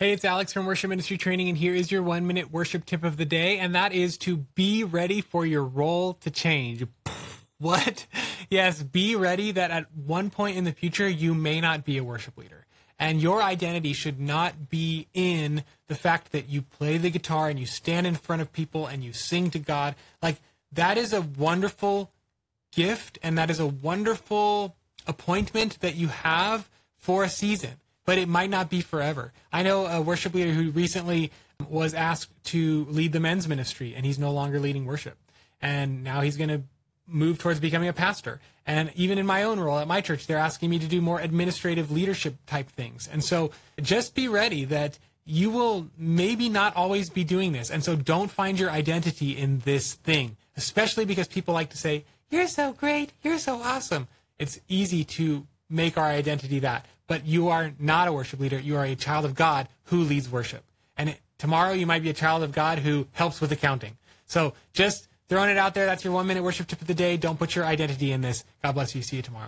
Hey, it's Alex from Worship Ministry Training, and here is your one minute worship tip of the day, and that is to be ready for your role to change. What? Yes, be ready that at one point in the future, you may not be a worship leader. And your identity should not be in the fact that you play the guitar and you stand in front of people and you sing to God. Like, that is a wonderful gift and that is a wonderful appointment that you have for a season but it might not be forever. I know a worship leader who recently was asked to lead the men's ministry, and he's no longer leading worship. And now he's going to move towards becoming a pastor. And even in my own role at my church, they're asking me to do more administrative leadership type things. And so just be ready that you will maybe not always be doing this. And so don't find your identity in this thing, especially because people like to say, You're so great. You're so awesome. It's easy to make our identity that but you are not a worship leader. You are a child of God who leads worship. And tomorrow you might be a child of God who helps with accounting. So just throwing it out there. That's your one minute worship tip of the day. Don't put your identity in this. God bless you. See you tomorrow.